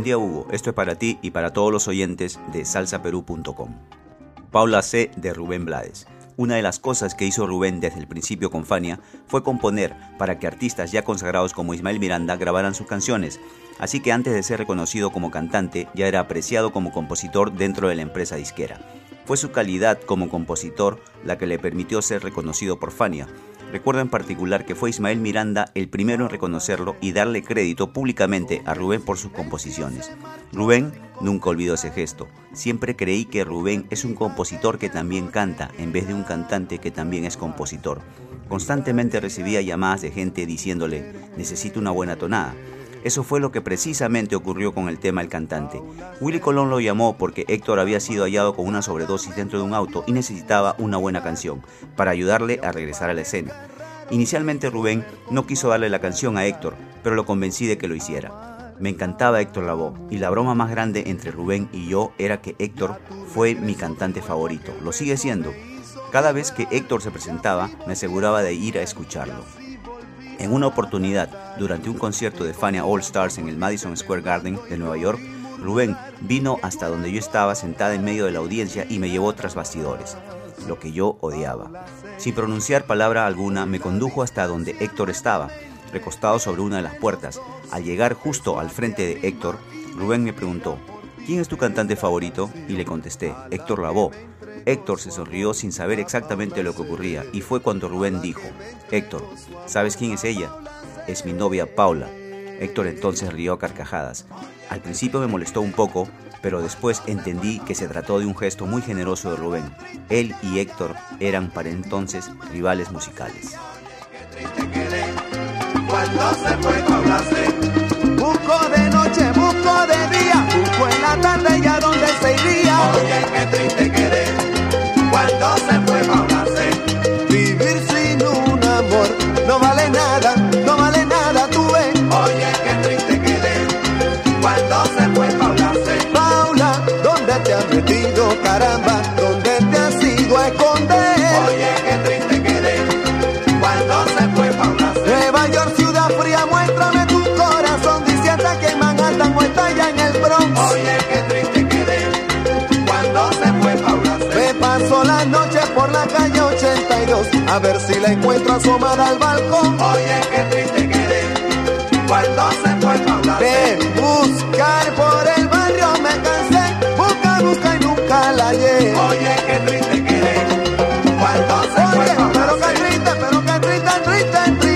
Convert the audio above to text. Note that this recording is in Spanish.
Buen día Hugo, esto es para ti y para todos los oyentes de salsaperú.com. Paula C. de Rubén Blades. Una de las cosas que hizo Rubén desde el principio con Fania fue componer para que artistas ya consagrados como Ismael Miranda grabaran sus canciones, así que antes de ser reconocido como cantante ya era apreciado como compositor dentro de la empresa disquera. Fue su calidad como compositor la que le permitió ser reconocido por Fania, Recuerdo en particular que fue Ismael Miranda el primero en reconocerlo y darle crédito públicamente a Rubén por sus composiciones. Rubén nunca olvidó ese gesto. Siempre creí que Rubén es un compositor que también canta en vez de un cantante que también es compositor. Constantemente recibía llamadas de gente diciéndole, necesito una buena tonada. Eso fue lo que precisamente ocurrió con el tema El cantante. Willy Colón lo llamó porque Héctor había sido hallado con una sobredosis dentro de un auto y necesitaba una buena canción para ayudarle a regresar a la escena. Inicialmente Rubén no quiso darle la canción a Héctor, pero lo convencí de que lo hiciera. Me encantaba Héctor Lavoe y la broma más grande entre Rubén y yo era que Héctor fue mi cantante favorito. Lo sigue siendo. Cada vez que Héctor se presentaba, me aseguraba de ir a escucharlo. En una oportunidad, durante un concierto de Fania All Stars en el Madison Square Garden de Nueva York, Rubén vino hasta donde yo estaba sentada en medio de la audiencia y me llevó tras bastidores, lo que yo odiaba. Sin pronunciar palabra alguna, me condujo hasta donde Héctor estaba, recostado sobre una de las puertas. Al llegar justo al frente de Héctor, Rubén me preguntó, ¿quién es tu cantante favorito? Y le contesté, Héctor Lavoe. Héctor se sonrió sin saber exactamente lo que ocurría y fue cuando Rubén dijo, Héctor, ¿sabes quién es ella? Es mi novia Paula. Héctor entonces rió a carcajadas. Al principio me molestó un poco, pero después entendí que se trató de un gesto muy generoso de Rubén. Él y Héctor eran para entonces rivales musicales. Busco de noche, busco de día, busco en la tarde ya donde se iría. Caramba? ¿Dónde te has ido a esconder? Oye, qué triste quedé cuando se fue Paula Nueva York, ciudad fría, muéstrame tu corazón. Dice hasta que Manhattan o está ya en el Bronx. Oye, qué triste paso la noche por la calle 82 a ver si la encuentro asomada al balcón. Oye, qué triste quedé cuando se fue Paula. De buscar Oye, qué triste